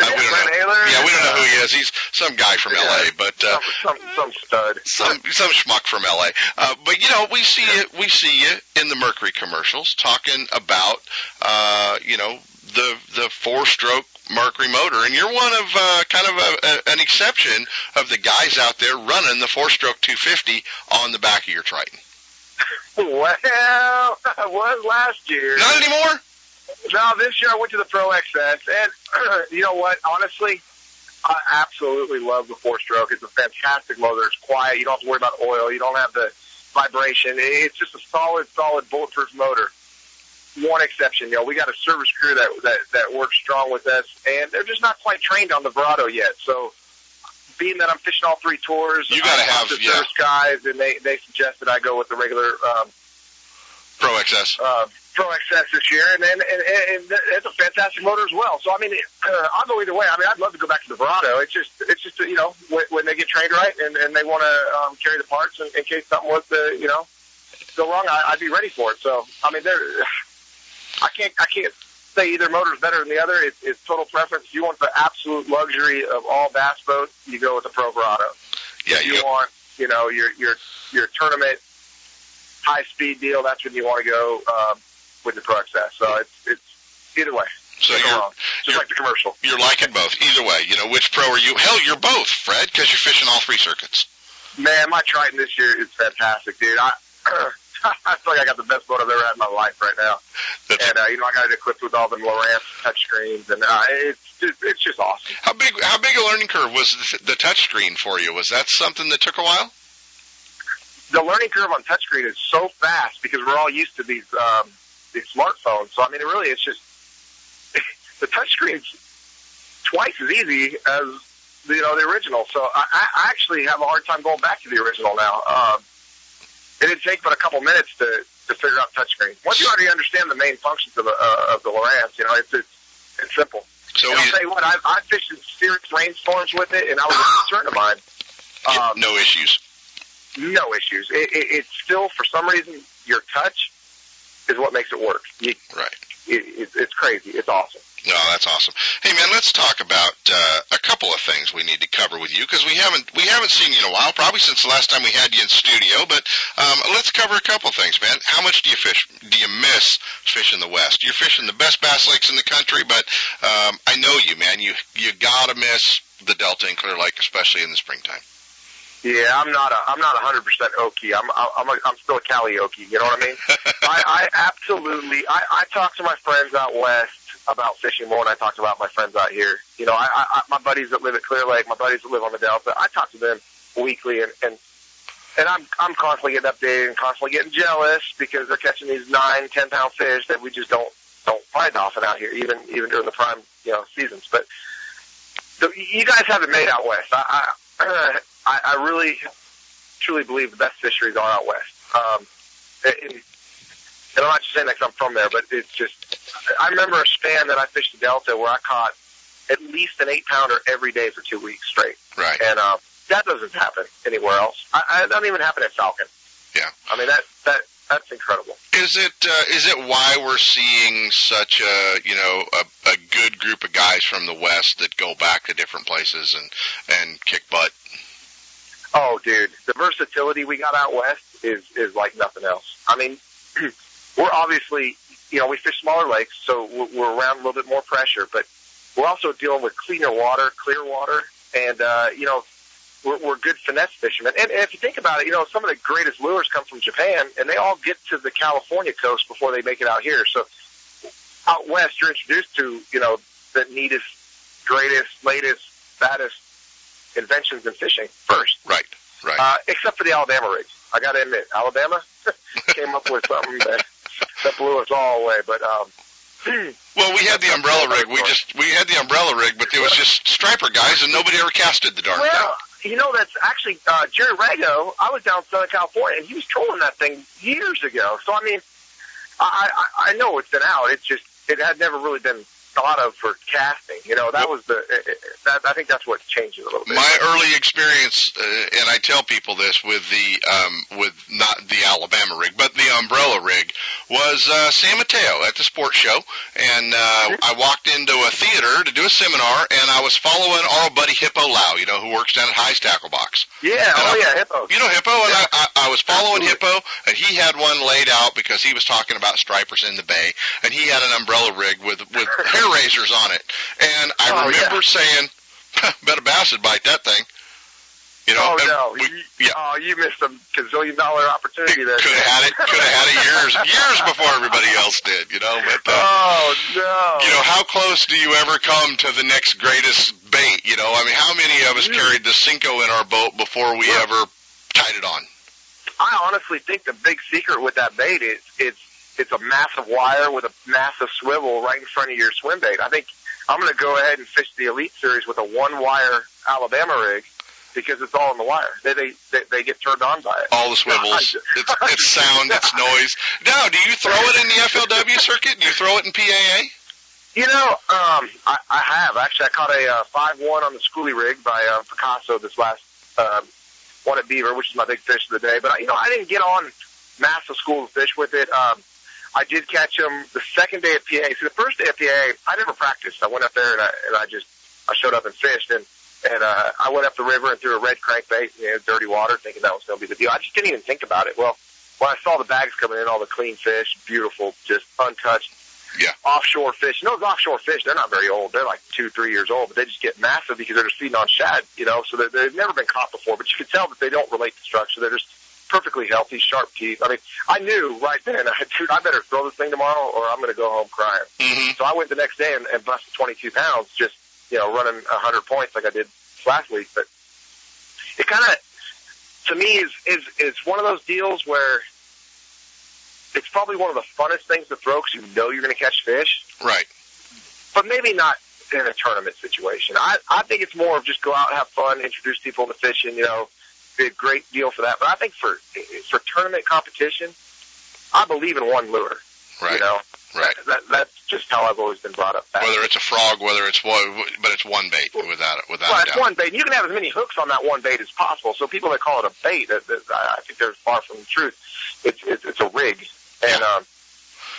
Uh, we don't know. Yeah, we don't know uh, who he is. He's some guy from Yeah. L.A. But uh, some, some some stud. some some schmuck from LA. Uh, but you know, we see it. We see you in the Mercury commercials talking about uh, you know the the four stroke Mercury motor, and you're one of uh, kind of a, a, an exception of the guys out there running the four stroke 250 on the back of your Triton. Well, I was last year. Not anymore. No, this year I went to the Pro XS, and you know what? Honestly, I absolutely love the four stroke. It's a fantastic motor. It's quiet. You don't have to worry about oil. You don't have the vibration. It's just a solid, solid bulletproof motor. One exception, you know, we got a service crew that that that works strong with us, and they're just not quite trained on the Verado yet. So, being that I'm fishing all three tours, You gotta I have- to yeah. service guys, and they they suggested I go with the regular um, Pro XS. uh, Pro XS this year, and then and, and, and it's a fantastic motor as well. So I mean, uh, I'll go either way. I mean, I'd love to go back to the Verado. It's just it's just you know when, when they get trained right and, and they want to um, carry the parts in, in case something was to you know go wrong, I, I'd be ready for it. So I mean, there I can't I can't say either motor is better than the other. It's, it's total preference. If you want the absolute luxury of all bass boats, you go with the Pro Verado Yeah, if you you want, you know, your your your tournament high speed deal, that's when you want to go um, with the Pro XS. So it's it's either way. So you're. Just you're- like the commercial. you're liking both. Either way, you know which pro are you? Hell, you're both, Fred, because you're fishing all three circuits. Man, my Triton this year is fantastic, dude. I I feel like I got the best boat I've ever had in my life right now. That's And uh, you know, I got it equipped with all the Lowrance touch screens, and uh, it's just, it's just awesome. How big how big a learning curve was the, the touch for you? Was that something that took a while? the learning curve on touchscreen is so fast because we're all used to these um, these smartphones. So I mean, it really, it's just the touchscreen's twice as easy as you know, the original. So I, I actually have a hard time going back to the original now. Um, it didn't take but a couple minutes to to figure out touchscreen. Once you already understand the main functions of the uh, of the Lowrance, you know, it's it's, it's simple. So and I'll tell you what, I, I fished in serious rainstorms with it, and I was a concern of mine. Um, no issues. no issues. It, it, it's still, for some reason, your touch is what makes it work. You, Right. it, it, it's crazy. It's awesome. No, that's awesome. Hey man, let's talk about uh, a couple of things we need to cover with you because we haven't we haven't seen you in a while, probably since the last time we had you in studio. But um, let's cover a couple of things, man. How much do you fish? Do you miss fishing the West? You're fishing the best bass lakes in the country, but um, I know you, man. You you gotta miss the Delta and Clear Lake, especially in the springtime. Yeah, I'm not a I'm not hundred percent Okie. I'm I'm a, I'm still a Cali Okie. You know what I mean? I, I absolutely I, I talk to my friends out west about fishing more than I talk about my friends out here. You know, I, I I- my buddies that live at Clear Lake, my buddies that live on the Delta, I talk to them weekly, and and and I'm I'm constantly getting updated and constantly getting jealous because they're catching these nine, ten pound fish that we just don't don't find often out here, even even during the prime you know seasons. But the, you guys haven't made out west. I, I I I really truly believe the best fisheries are out west. Um, and, and I'm not just saying that 'cause I'm from there, but it's just I remember a span that I fished the Delta where I caught at least an eight pounder every day for two weeks straight, Right. and uh, that doesn't happen anywhere else. I, I it doesn't even happen at Falcon. Yeah. I mean that that that's incredible. Is it uh, is it why we're seeing such a you know a, a good group of guys from the West that go back to different places and and kick butt? Oh, dude, the versatility we got out west is is like nothing else. I mean, we're obviously, you know, we fish smaller lakes, so we're, around a little bit more pressure, but we're also dealing with cleaner water, clear water, and uh, you know, we're, we're good finesse fishermen. And, and if you think about it, you know, some of the greatest lures come from Japan, and they all get to the California coast before they make it out here. So out west, you're introduced to, you know, the neatest, greatest, latest, fattest inventions in fishing first Right. Right. uh, except for the Alabama rigs. I got to admit, Alabama came up with something that that blew us all away. But um, well, we had the umbrella rig. We just we had the umbrella rig, but it was just striper guys, and nobody ever casted the darn thing. well, you know, that's actually uh, Jerry Rago. I was down in Southern California, and he was trolling that thing years ago. So I mean, I I, I know it's been out. It's just it had never really been thought of for casting. You know, that was the that I think that's what changed it a little bit. My early experience, uh, and I tell people this with the um, with not the Alabama rig, but the umbrella rig, was uh, San Mateo at the sports show, and uh, I walked into a theater to do a seminar, and I was following our buddy Hippo Lau, you know, who works down at Hi's Tackle Box. Yeah, oh yeah, Hippo. You know Hippo, and I, I, I was following Absolutely. Hippo, and he had one laid out because he was talking about stripers in the bay, and he had an umbrella rig with with hair razors on it, and I Oh, remember saying, "Bet a bass would bite that thing." You know, Oh no! we, You- yeah, Oh, you missed a gazillion dollar opportunity there. could have had it, could have had it years years before everybody else did. You know, but uh, Oh no! you know, how close do you ever come to the next greatest bait? You know, I mean, how many of us Mm. carried the Senko in our boat before we Yeah. ever tied it on? I honestly think the big secret with that bait is it's it's a massive wire with a massive swivel right in front of your swim bait. I think I'm going to go ahead and fish the Elite Series with a one wire Alabama rig because it's all in the wire. They they they, they get turned on by it. all the swivels. It's, it's sound, it's noise. Now, do you throw it in the FLW circuit? Do you throw it in PAA? You know, um, I, I have actually. I caught a uh, five one on the schoolie rig by uh, Picasso this last um, one at Beaver, which is my big fish of the day. But I, you know, I didn't get on massive schools of fish with it. Um, I did catch them the second day at PA. So the first day at PA, I never practiced. I went up there and I, and I just I showed up and fished and. And uh, I went up the river and threw a red crankbait, you know, dirty water, thinking that was going to be the deal. I just didn't even think about it. Well, when I saw the bags coming in, all the clean fish, beautiful, just untouched, yeah. offshore fish. And those offshore fish, they're not very old. They're like two, three years old, but they just get massive because they're just feeding on shad, you know, so they're, they've never been caught before. But you can tell that they don't relate to structure. They're just perfectly healthy, sharp teeth. I mean, I knew right then, I, had dude, I better throw this thing tomorrow or I'm going to go home crying. Mm-hmm. So I went the next day and, and busted 22 pounds, just, you know, running a 100 points like I did last week. But it kind of, to me, is, is, is one of those deals where it's probably one of the funnest things to throw because you know you're going to catch fish Right. but maybe not in a tournament situation. I I think it's more of just go out, have fun, introduce people to fishing. You know, be a great deal for that. But I think for for tournament competition, I believe in one lure. Right. You know, Right. that, that's just how I've always been brought up. Back. Whether it's a frog, whether it's but it's one bait without it, without Well, it's one bait. You can have as many hooks on that one bait as possible. So people that call it a bait, I I think they're far from the truth. It's it's, it's a rig, and um,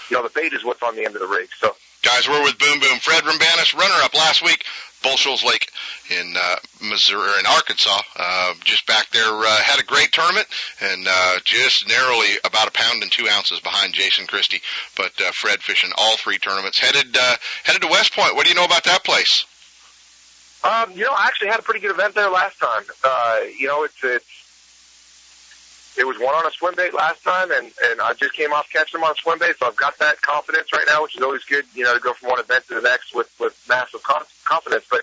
you know the bait is what's on the end of the rig. So Guys, we're with Boom Boom. Fred Roumbanis, runner-up last week, Bull Shoals Lake in uh, Missouri, in Arkansas. Uh, just back there, uh, had a great tournament, and uh, just narrowly about a pound and two ounces behind Jason Christie. But uh, Fred fishing all three tournaments. Headed uh, headed to West Point. What do you know about that place? Um, you know, I actually had a pretty good event there last time. Uh, you know, it's it's it was one on a swim bait last time, and and I just came off catching them on a swim bait, so I've got that confidence right now, which is always good. You know, to go from one event to the next with with massive confidence, but.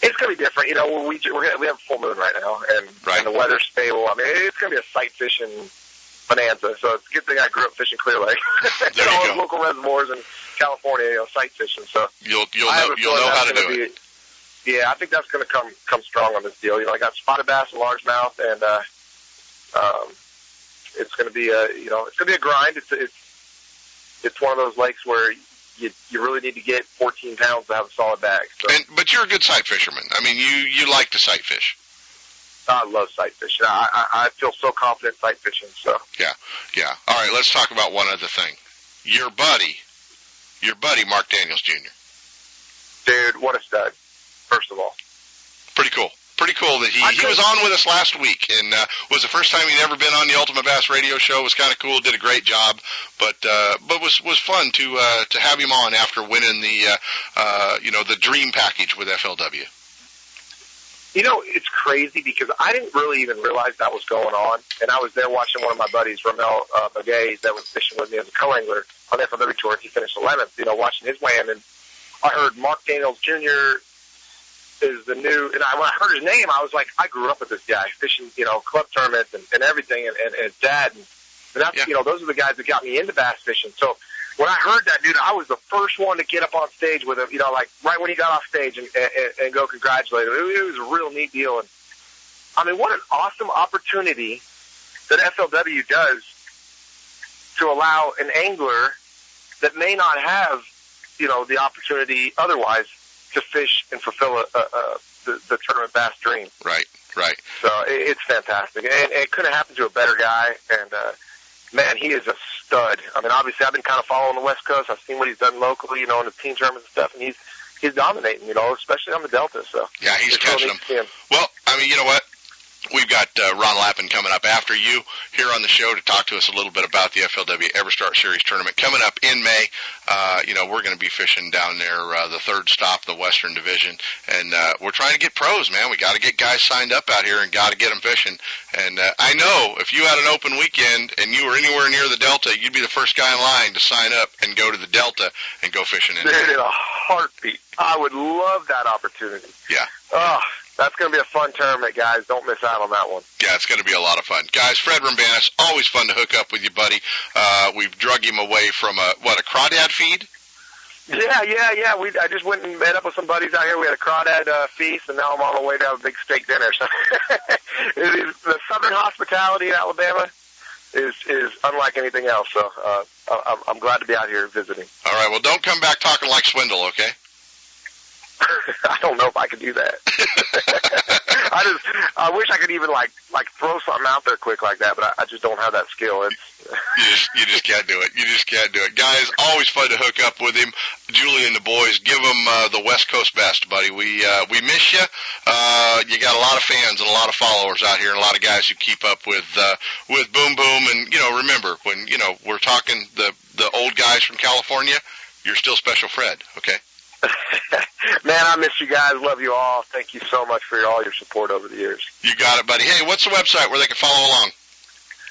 It's gonna be different, you know. We we're, we have a full moon right now, and, Right. and the weather's stable. I mean, it's gonna be a sight fishing bonanza. So it's a good thing I grew up fishing Clear Lake, you all go. those local reservoirs in California, you know, sight fishing. So You'll you'll know you'll know how to do gonna it. Yeah, I think that's going to come come strong on this deal. You know, I got spotted bass and largemouth, and uh, um, it's going to be a you know it's going to be a grind. It's it's it's one of those lakes where you you really need to get 14 pounds to have a solid bag. So And but you're a good sight fisherman. I mean, you you like to sight fish. I love sight fishing. I, I I feel so confident sight fishing. So Yeah. Yeah. All right, let's talk about one other thing. Your buddy, your buddy Mark Daniels Jr. dude, what a stud! First of all, Pretty cool. Pretty cool that he, he was on with us last week and uh, was the first time he'd ever been on the Ultimate Bass Radio Show. It was kind of cool. Did a great job, but uh, but was was fun to uh, to have him on after winning the uh, uh, you know the dream package with FLW. You know, it's crazy because I didn't really even realize that was going on. And I was there watching one of my buddies, Ramel uh, Bagay, that was fishing with me as a co-angler on the FLW tour. He finished 11th, you know, watching his win. And I heard Mark Daniels Jr. is the new, and I, when I heard his name, I was like, I grew up with this guy fishing, you know, club tournaments and, and everything, and, and, and his dad. And, and that's, Yeah. you know, those are the guys that got me into bass fishing. So when I heard that, dude, I was the first one to get up on stage with him, you know, like right when he got off stage and, and, and go congratulate him. It, it was a real neat deal. And I mean, what an awesome opportunity that FLW does to allow an angler that may not have, you know, the opportunity otherwise to fish and fulfill a, a, a, the, the tournament bass dream. Right, right. So it, it's fantastic, and it couldn't happen to a better guy. And uh, man, he is a stud. I mean, obviously, I've been kind of following the West Coast. I've seen what he's done locally, you know, in the team tournaments and stuff, and he's he's dominating, you know, especially on the Delta. So Yeah, he's catching them. Well, I mean, you know what? We've got uh, Ron Lappin coming up after you here on the show to talk to us a little bit about the FLW Everstart Series tournament coming up in May. Uh, you know, we're going to be fishing down there, uh, the third stop, the Western Division, and uh, we're trying to get pros, man. We got to get guys signed up out here and got to get them fishing. And uh, I know if you had an open weekend and you were anywhere near the Delta, you'd be the first guy in line to sign up and go to the Delta and go fishing in there. in a heartbeat. I would love that opportunity. Yeah. Oh, that's going to be a fun tournament, guys. Don't miss out on that one. Yeah, it's going to be a lot of fun. Guys, Fred Roumbanis, always fun to hook up with you, buddy. Uh, we've drug him away from a, what, a crawdad feed? Yeah, yeah, yeah. We I just went and met up with some buddies out here. We had a crawdad uh, feast, and now I'm on my way to have a big steak dinner. So it is, the Southern hospitality in Alabama is is unlike anything else. So uh, I- I'm, I'm glad to be out here visiting. All right, well, don't come back talking like Swindle, okay? I don't know if I could do that. I just I wish I could even like like throw something out there quick like that, but I, I just don't have that skill. It's You just, you just can't do it. You just can't do it. Guys, always fun to hook up with him. Julie and the boys, give them uh, the West Coast best, buddy. We uh, we miss you. Uh, you got a lot of fans and a lot of followers out here, and a lot of guys who keep up with uh, with Boom Boom. And you know, remember when you know we're talking the the old guys from California, you're still Special Fred, okay? man, I miss you guys. Love you all. Thank you so much for your, all your support over the years. You got it, buddy. Hey, what's the website where they can follow along?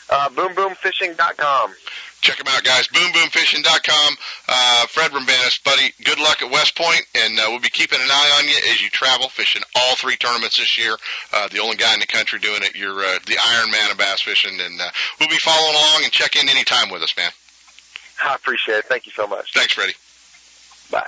Uh, boomboomfishing.com. Check them out, guys. BoomBoomFishing.com. Uh, Fred Roumbanis, buddy, good luck at West Point, and uh, we'll be keeping an eye on you as you travel, fishing all three tournaments this year. Uh, the only guy in the country doing it. You're uh, the Iron Man of bass fishing, and uh, we'll be following along and check in anytime with us, man. I appreciate it. Thank you so much. Thanks, Freddie. Bye.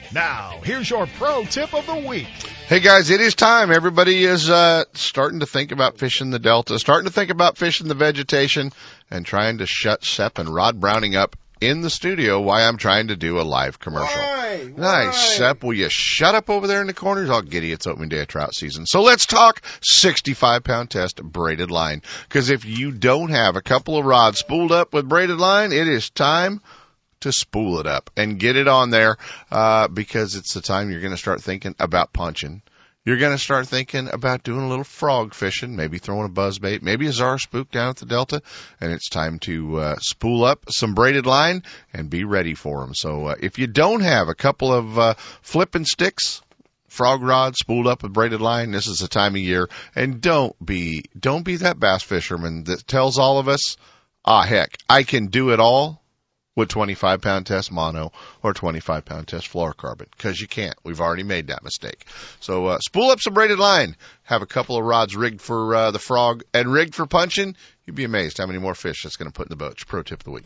Now, here's your pro tip of the week. Hey guys, it is time. Everybody is uh, starting to think about fishing the Delta, starting to think about fishing the vegetation, and trying to shut Sepp and Rod Browning up in the studio while I'm trying to do a live commercial. Why? Nice, Why? Sepp. Will you shut up over there in the corners? All giddy. It's opening day of trout season. So let's talk 65 pound test braided line. Because if you don't have a couple of rods spooled up with braided line, it is time to spool it up and get it on there uh, because it's the time you're going to start thinking about punching. You're going to start thinking about doing a little frog fishing, maybe throwing a buzz bait, maybe a Zara Spook down at the Delta, and it's time to uh, spool up some braided line and be ready for them. So uh, if you don't have a couple of uh, flipping sticks, frog rod spooled up with braided line, this is the time of year. And don't be don't be that bass fisherman that tells all of us, ah heck, I can do it all with 25 pound test mono or 25 pound test fluorocarbon because you can't. We've already made that mistake. So uh, spool up some braided line. Have a couple of rods rigged for uh, the frog and rigged for punching. You'd be amazed how many more fish that's going to put in the boat. It's pro tip of the week.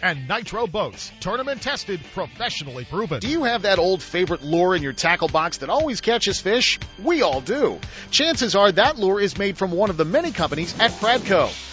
and Nitro Boats. Tournament tested, professionally proven. Do you have that old favorite lure in your tackle box that always catches fish? We all do. Chances are that lure is made from one of the many companies at Pradco.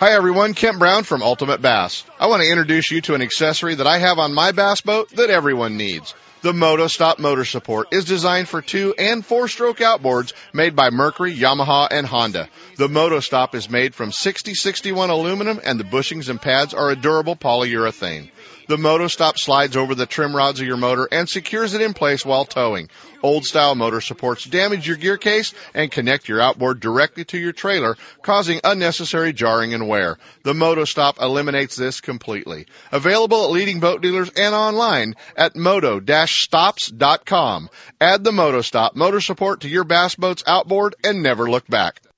Hi everyone, Kent Brown from Ultimate Bass. I want to introduce you to an accessory that I have on my bass boat that everyone needs. The MotoStop motor support is designed for two and four stroke outboards made by Mercury, Yamaha, and Honda. The MotoStop is made from 6061 aluminum and the bushings and pads are a durable polyurethane. The MotoStop slides over the trim rods of your motor and secures it in place while towing. Old style motor supports damage your gear case and connect your outboard directly to your trailer, causing unnecessary jarring and wear. The MotoStop eliminates this completely. Available at leading boat dealers and online at moto-stops.com. Add the MotoStop motor support to your bass boat's outboard and never look back.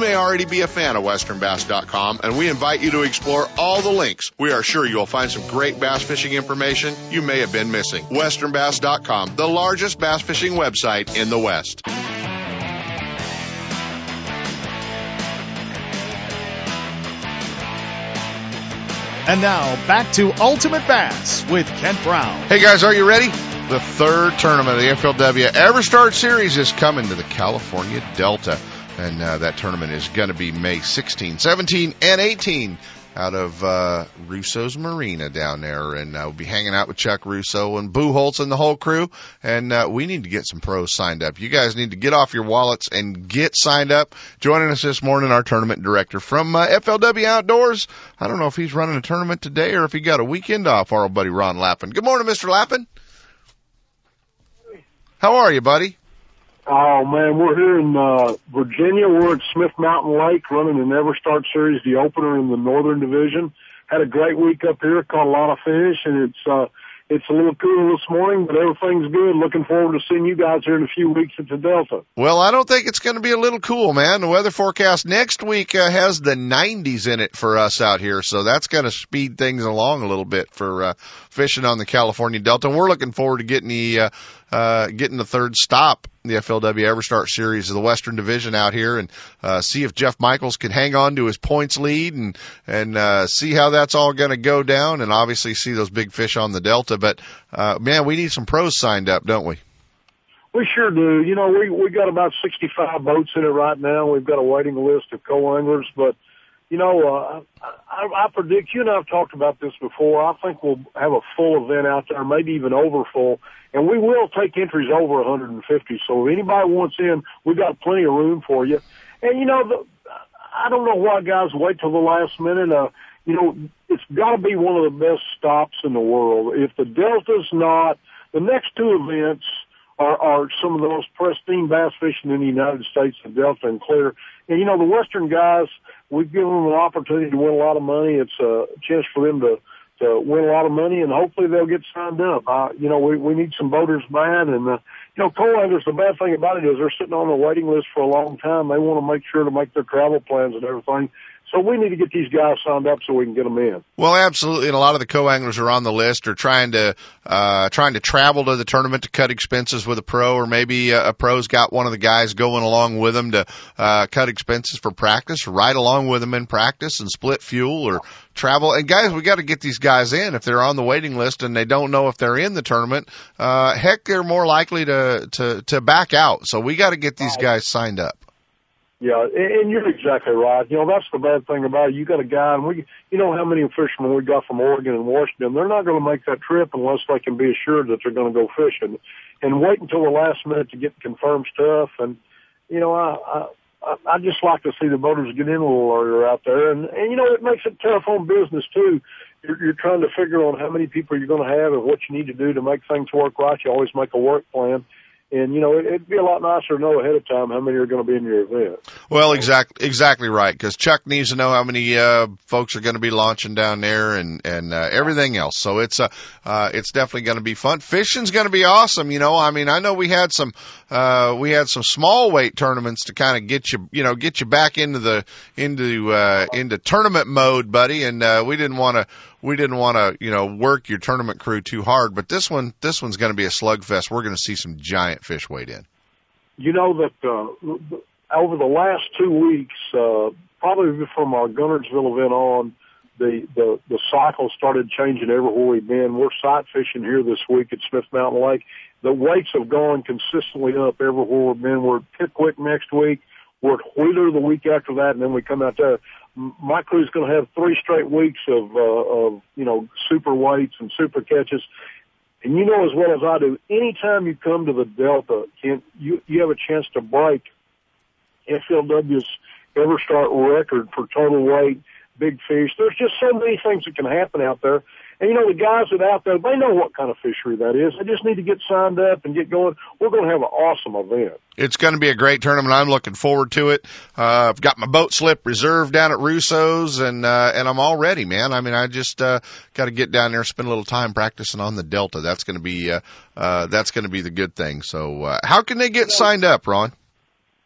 may already be a fan of westernbass.com and we invite you to explore all the links. We are sure you'll find some great bass fishing information you may have been missing. westernbass.com, the largest bass fishing website in the West. And now back to Ultimate Bass with Kent Brown. Hey guys, are you ready? The third tournament of the FLW Ever Start Series is coming to the California Delta. And uh, that tournament is going to be May 16, 17, and 18 out of uh, Russo's Marina down there. And uh, we'll be hanging out with Chuck Russo and Boo Holtz and the whole crew. And uh, we need to get some pros signed up. You guys need to get off your wallets and get signed up. Joining us this morning, our tournament director from uh, FLW Outdoors. I don't know if he's running a tournament today or if he got a weekend off, our old buddy Ron Lappin. Good morning, Mr. Lappin. How are you, buddy? Oh man, we're here in uh, Virginia. We're at Smith Mountain Lake running an EverStart Series, the opener in the Northern Division. Had a great week up here, caught a lot of fish, and it's uh, it's a little cooler this morning, but everything's good. Looking forward to seeing you guys here in a few weeks at the Delta. Well, I don't think it's going to be a little cool, man. The weather forecast next week uh, has the 90s in it for us out here, so that's going to speed things along a little bit for uh, fishing on the California Delta. And we're looking forward to getting the uh, uh, getting the third stop the FLW EverStart Series of the Western Division out here and uh, see if Jeff Michaels can hang on to his points lead and and uh, see how that's all going to go down and obviously see those big fish on the Delta. But uh, man, we need some pros signed up, don't we? We sure do. You know, we we got about 65 boats in it right now. We've got a waiting list of co-anglers, but you know, uh, I, I predict you and I've talked about this before. I think we'll have a full event out there, maybe even over full, and we will take entries over 150. So if anybody wants in, we've got plenty of room for you. And you know, the, I don't know why guys wait till the last minute. Uh, you know, it's got to be one of the best stops in the world. If the Delta's not, the next two events are, are some of the most pristine bass fishing in the United States, the Delta and Clear. And you know, the Western guys, we've given them an opportunity to win a lot of money. It's a chance for them to to win a lot of money, and hopefully they'll get signed up. Uh, you know, we we need some boaters bad, and uh, you know, co-anglers. The bad thing about it is they're sitting on the waiting list for a long time. They want to make sure to make their travel plans and everything. So we need to get these guys signed up so we can get them in. Well, absolutely, and a lot of the co-anglers are on the list are trying to uh, trying to travel to the tournament to cut expenses with a pro, or maybe a, a pro's got one of the guys going along with them to uh, cut expenses for practice, ride along with them in practice, and split fuel or travel. And guys, we got to get these guys in if they're on the waiting list and they don't know if they're in the tournament. Uh, heck, they're more likely to to to back out. So we got to get these guys signed up. Yeah, and you're exactly right. You know, that's the bad thing about it. You got a guy, and we, you know, how many fishermen we got from Oregon and Washington. They're not going to make that trip unless they can be assured that they're going to go fishing, and wait until the last minute to get confirmed stuff. And you know, I, I, I just like to see the boaters get in a little earlier out there, and and you know, it makes it tough on business too. You're, you're trying to figure on how many people you're going to have and what you need to do to make things work right. You always make a work plan and you know, it, it'd be a lot nicer to know ahead of time how many are going to be in your event. Well, exactly, exactly right. Because Chuck needs to know how many uh, folks are going to be launching down there and and uh, everything else. So it's uh, uh, it's definitely going to be fun. Fishing's going to be awesome. You know, I mean, I know we had some uh, we had some small weight tournaments to kind of get you you know get you back into the into uh, into tournament mode, buddy. And uh, we didn't want to we didn't want to, you know, work your tournament crew too hard. But this one, this one's going to be a slugfest. We're going to see some giant fish weighed in. You know that uh, over the last two weeks, uh, probably from our Guntersville event on, the the the cycle started changing everywhere we've been. We're sight fishing here this week at Smith Mountain Lake. The weights have gone consistently up everywhere we've been. We're at Pickwick next week. We're at Wheeler the week after that, and then we come out there my crew's going to have three straight weeks of, uh, of, you know, super weights and super catches. And you know as well as I do, anytime you come to the Delta, can you, you have a chance to break FLW's EverStart record for total weight, big fish. There's just so many things that can happen out there. And you know, the guys that are out there, they know what kind of fishery that is. They just need to get signed up and get going. We're going to have an awesome event. It's going to be a great tournament. I'm looking forward to it. Uh, I've got my boat slip reserved down at Russo's and, uh, and I'm all ready, man. I mean, I just, uh, got to get down there, and spend a little time practicing on the Delta. That's going to be, uh, uh, that's going to be the good thing. So, uh, how can they get signed up, Ron?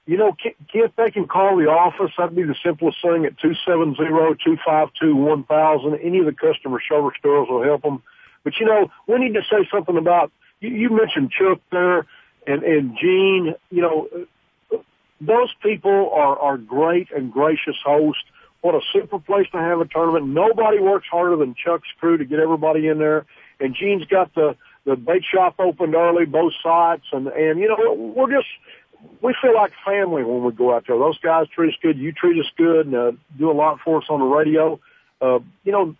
You know, if they can call the office, that'd be the simplest thing at two seven zero two five two one thousand. Any of the customer service girls will help them. But you know, we need to say something about, you, you mentioned Chuck there and, and Gene, you know, those people are, are great and gracious hosts. What a super place to have a tournament. Nobody works harder than Chuck's crew to get everybody in there. And Gene's got the, the bait shop opened early, both sites. And, and, you know, we're just, we feel like family when we go out there. Those guys treat us good. You treat us good and uh, do a lot for us on the radio. Uh, you know,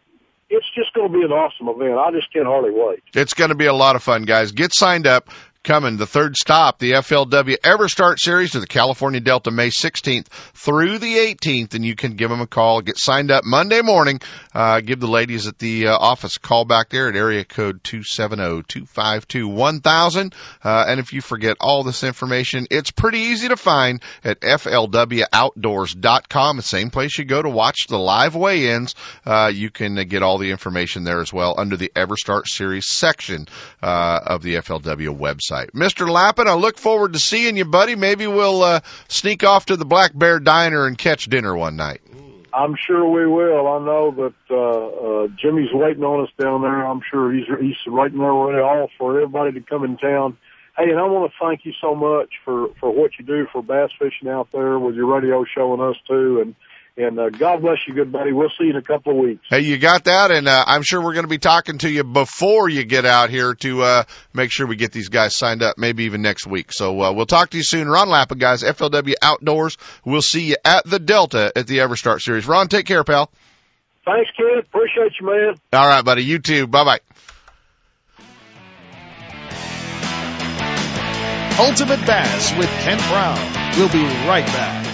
it's just going to be an awesome event. I just can't hardly wait. It's going to be a lot of fun, guys. Get signed up. Coming. The third stop, the FLW Ever Start Series to the California Delta May 16th through the 18th, and you can give them a call. Get signed up Monday morning. Uh, give the ladies at the uh, office a call back there at area code 270-252-1000. Uh, and if you forget all this information, it's pretty easy to find at flwoutdoors.com. The same place you go to watch the live weigh-ins. Uh, you can get all the information there as well under the Ever Start Series section uh, of the FLW website. Mr. Lappin, I look forward to seeing you, buddy. Maybe we'll uh, sneak off to the Black Bear Diner and catch dinner one night. I'm sure we will. I know that uh, uh, Jimmy's waiting on us down there. I'm sure he's he's waiting there ready all for everybody to come in town. Hey, and I want to thank you so much for for what you do for bass fishing out there with your radio show and us too. And and uh, God bless you, good buddy. We'll see you in a couple of weeks. Hey, you got that, and uh, I'm sure we're going to be talking to you before you get out here to uh, make sure we get these guys signed up, maybe even next week. So uh, we'll talk to you soon. Ron Lappin, guys, FLW Outdoors. We'll see you at the Delta at the EverStart Series. Ron, take care, pal. Thanks, kid. Appreciate you, man. All right, buddy. You too. Bye bye. Ultimate Bass with Kent Brown. We'll be right back.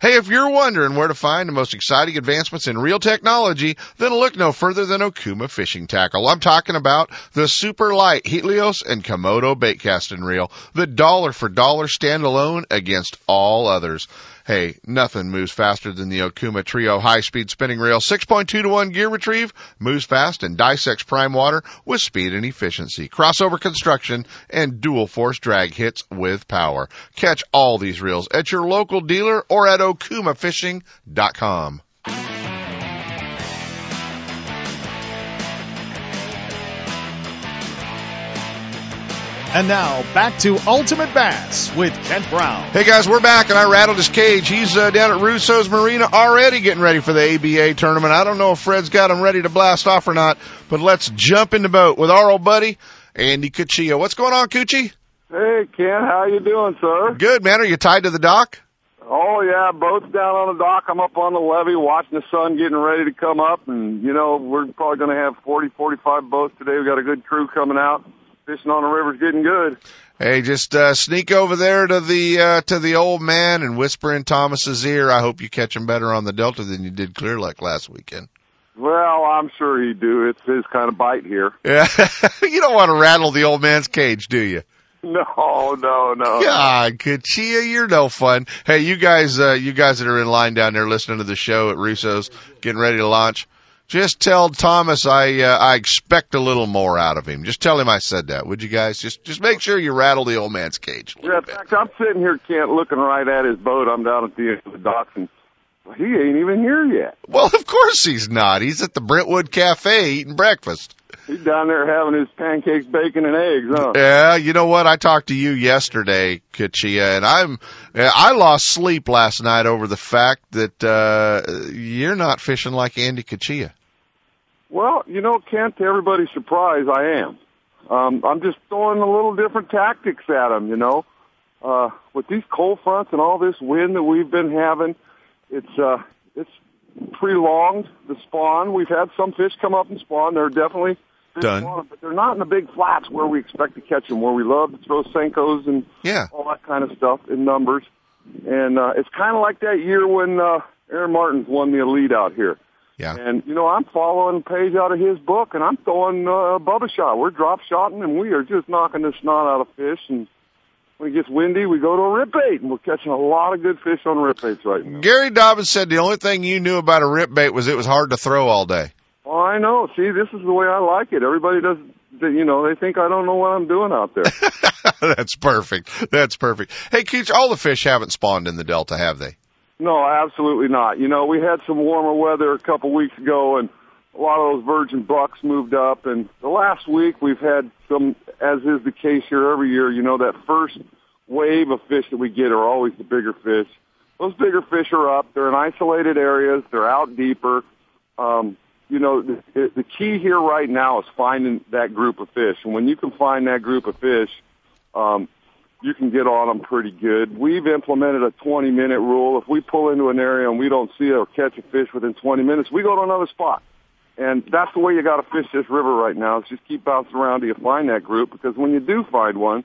Hey, if you're wondering where to find the most exciting advancements in reel technology, then look no further than Okuma Fishing Tackle. I'm talking about the super light Helios and Komodo bait casting reel, the dollar for dollar standalone against all others. Hey, nothing moves faster than the Okuma Trio high-speed spinning reel. 6.2 to 1 gear retrieve, moves fast and dissects prime water with speed and efficiency. Crossover construction and dual force drag hits with power. Catch all these reels at your local dealer or at okumafishing.com. And now back to Ultimate Bass with Kent Brown. Hey guys, we're back and I rattled his cage. He's uh, down at Russo's Marina already getting ready for the ABA tournament. I don't know if Fred's got him ready to blast off or not, but let's jump in the boat with our old buddy, Andy Cuccia. What's going on, Cucci? Hey, Ken, how you doing, sir? Good, man. Are you tied to the dock? Oh yeah, boat's down on the dock. I'm up on the levee watching the sun getting ready to come up, and you know we're probably going to have 40, 45 boats today. We got a good crew coming out. Fishing on the river's getting good. Hey, just uh, sneak over there to the uh, to the old man and whisper in Thomas's ear. I hope you catch him better on the Delta than you did Clear Lake last weekend. Well, I'm sure he do. It's his kind of bite here. Yeah, you don't want to rattle the old man's cage, do you? No, no, no. God, Cuccia, you're no fun. Hey, you guys, uh, you guys that are in line down there listening to the show at Russo's, getting ready to launch. Just tell Thomas I uh, I expect a little more out of him. Just tell him I said that, would you guys? Just just make sure you rattle the old man's cage. Yeah, in fact, I'm sitting here, Kent, looking right at his boat. I'm down at the end of the docks, and he ain't even here yet. Well, of course he's not. He's at the Brentwood Cafe eating breakfast. He's down there having his pancakes, bacon, and eggs, huh? Yeah, you know what? I talked to you yesterday, Cuccia, and I'm I lost sleep last night over the fact that uh you're not fishing like Andy Cuccia. Well, you know, Kent, to everybody's surprise, I am. Um, I'm just throwing a little different tactics at him, you know. Uh, with these cold fronts and all this wind that we've been having, it's, uh, it's prolonged the spawn. We've had some fish come up and spawn. They're definitely Done. spawning, but they're not in the big flats where we expect to catch them, where we love to throw Senkos and Yeah. all that kind of stuff in numbers. And, uh, it's kind of like that year when, uh, Aaron Martens won the elite out here. Yeah. And you know, I'm following a page out of his book, and I'm throwing uh, Bubba shot. We're drop shotting, and we are just knocking the snot out of fish. And when it gets windy, we go to a rip bait, and we're catching a lot of good fish on rip baits right now. Gary Dobyns said the only thing you knew about a rip bait was it was hard to throw all day. Well, I know. See, this is the way I like it. Everybody does, you know, they think I don't know what I'm doing out there. That's perfect. That's perfect. Hey, Cooch, all the fish haven't spawned in the Delta, have they? No, absolutely not. You know, we had some warmer weather a couple weeks ago, and a lot of those virgin bucks moved up. And the last week, we've had some, as is the case here every year. You know, that first wave of fish that we get are always the bigger fish. Those bigger fish are up. They're in isolated areas. They're out deeper. Um, you know, the, the key here right now is finding that group of fish. And when you can find that group of fish, um, you can get on them pretty good. We've implemented a 20 minute rule. If we pull into an area and we don't see or catch a fish within 20 minutes, we go to another spot. And that's the way you got to fish this river right now. Is just keep bouncing around till you find that group. Because when you do find one,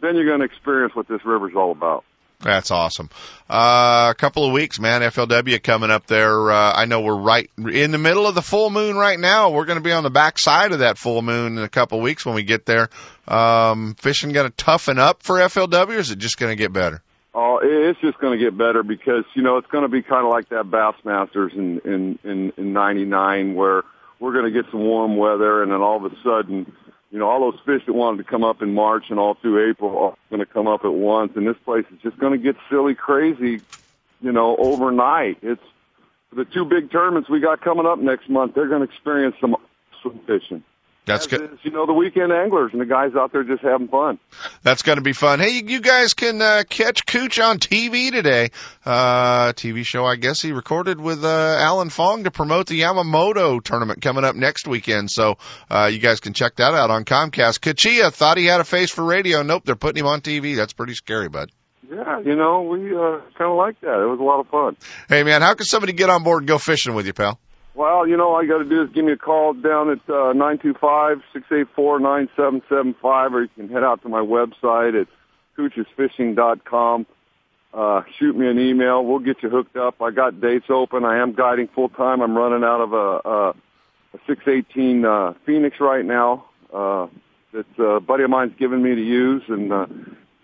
then you're going to experience what this river's all about. That's awesome. Uh, a couple of weeks, man. FLW coming up there. Uh, I know we're right in the middle of the full moon right now. We're going to be on the back side of that full moon in a couple of weeks when we get there. Um, fishing going to toughen up for FLW, or is it just going to get better? Oh, it's just going to get better because you know it's going to be kind of like that Bassmasters in in in, in '99 where we're going to get some warm weather and then all of a sudden you know, all those fish that wanted to come up in March and all through April are going to come up at once. And this place is just going to get silly crazy, you know, overnight. It's the two big tournaments we got coming up next month. They're going to experience some swim fishing. That's good. Is, you know, the weekend anglers and the guys out there just having fun. That's going to be fun. Hey, you guys can uh, catch Cooch on TV today. Uh, TV show, I guess he recorded with uh, Alan Fong to promote the Yamamoto tournament coming up next weekend. So uh, you guys can check that out on Comcast. Cuccia thought he had a face for radio. Nope, they're putting him on TV. That's pretty scary, bud. Yeah, you know, we uh, kind of like that. It was a lot of fun. Hey, man, how can somebody get on board and go fishing with you, pal? Well, you know, all you got to do is give me a call down at uh, nine two five six eight four nine seven seven five, or you can head out to my website at coochesfishing.com. Uh, shoot me an email. We'll get you hooked up. I got dates open. I am guiding full time. I'm running out of a, a, a 618 uh, Phoenix right now. Uh, that uh, a buddy of mine's given me to use, and uh,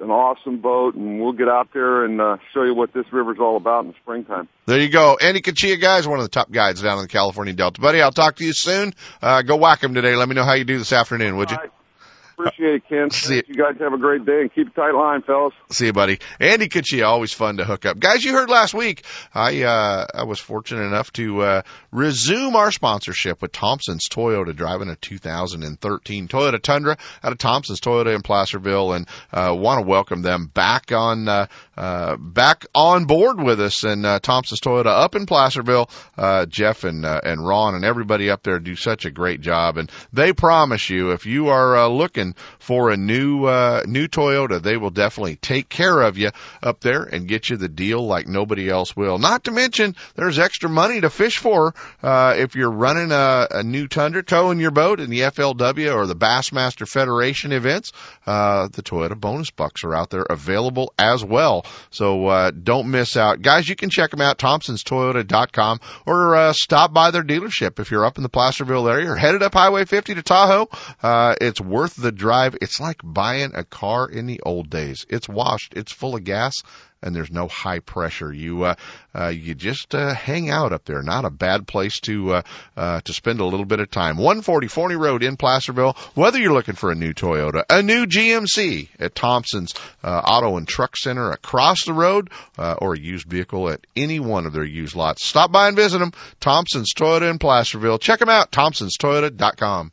an awesome boat, and we'll get out there and uh, show you what this river's all about in the springtime. There you go. Andy Cuccia, guys, one of the top guides down in the California Delta. Buddy, I'll talk to you soon. Uh, go whack him today. Let me know how you do this afternoon, would you? Right. Appreciate it, Ken. See you guys have a great day and keep a tight line, fellas. See you, buddy. Andy Cuccia, always fun to hook up. Guys, you heard last week, I, uh, I was fortunate enough to, uh, resume our sponsorship with Thompson's Toyota driving a 2013 Toyota Tundra out of Thompson's Toyota in Placerville and, uh, want to welcome them back on, uh, uh, back on board with us and, uh, Thompson's Toyota up in Placerville. Uh, Jeff and, uh, and Ron and everybody up there do such a great job and they promise you if you are, uh, looking for a new uh, new Toyota, they will definitely take care of you up there and get you the deal like nobody else will. Not to mention, there's extra money to fish for uh, if you're running a, a new Tundra towing your boat in the FLW or the Bassmaster Federation events. Uh, the Toyota bonus bucks are out there available as well. So uh, don't miss out, guys. You can check them out Thompson'sToyota.com or uh, stop by their dealership if you're up in the Placerville area or headed up Highway 50 to Tahoe. Uh, it's worth the drive. It's like buying a car in the old days. It's washed. It's full of gas and there's no high pressure. You uh, uh, you just uh, hang out up there. Not a bad place to uh, uh, to spend a little bit of time. 140 Forney Road in Placerville. Whether you're looking for a new Toyota, a new GMC at Thompson's uh, Auto and Truck Center across the road, uh, or a used vehicle at any one of their used lots, stop by and visit them. Thompson's Toyota in Placerville. Check them out. Thompson'sToyota.com.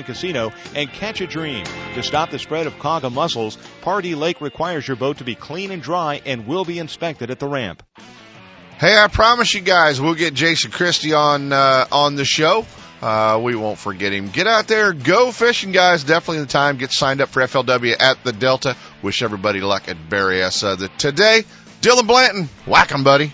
and Casino and catch a dream. To stop the spread of quagga mussels, Pardee Lake requires your boat to be clean and dry and will be inspected at the ramp. Hey, I promise you guys, we'll get Jason Christie on uh, on the show. Uh, we won't forget him. Get out there, go fishing, guys. Definitely the time. Get signed up for FLW at the Delta. Wish everybody luck at Berryessa. Uh, the, today, Dylan Blanton, Whack him, buddy.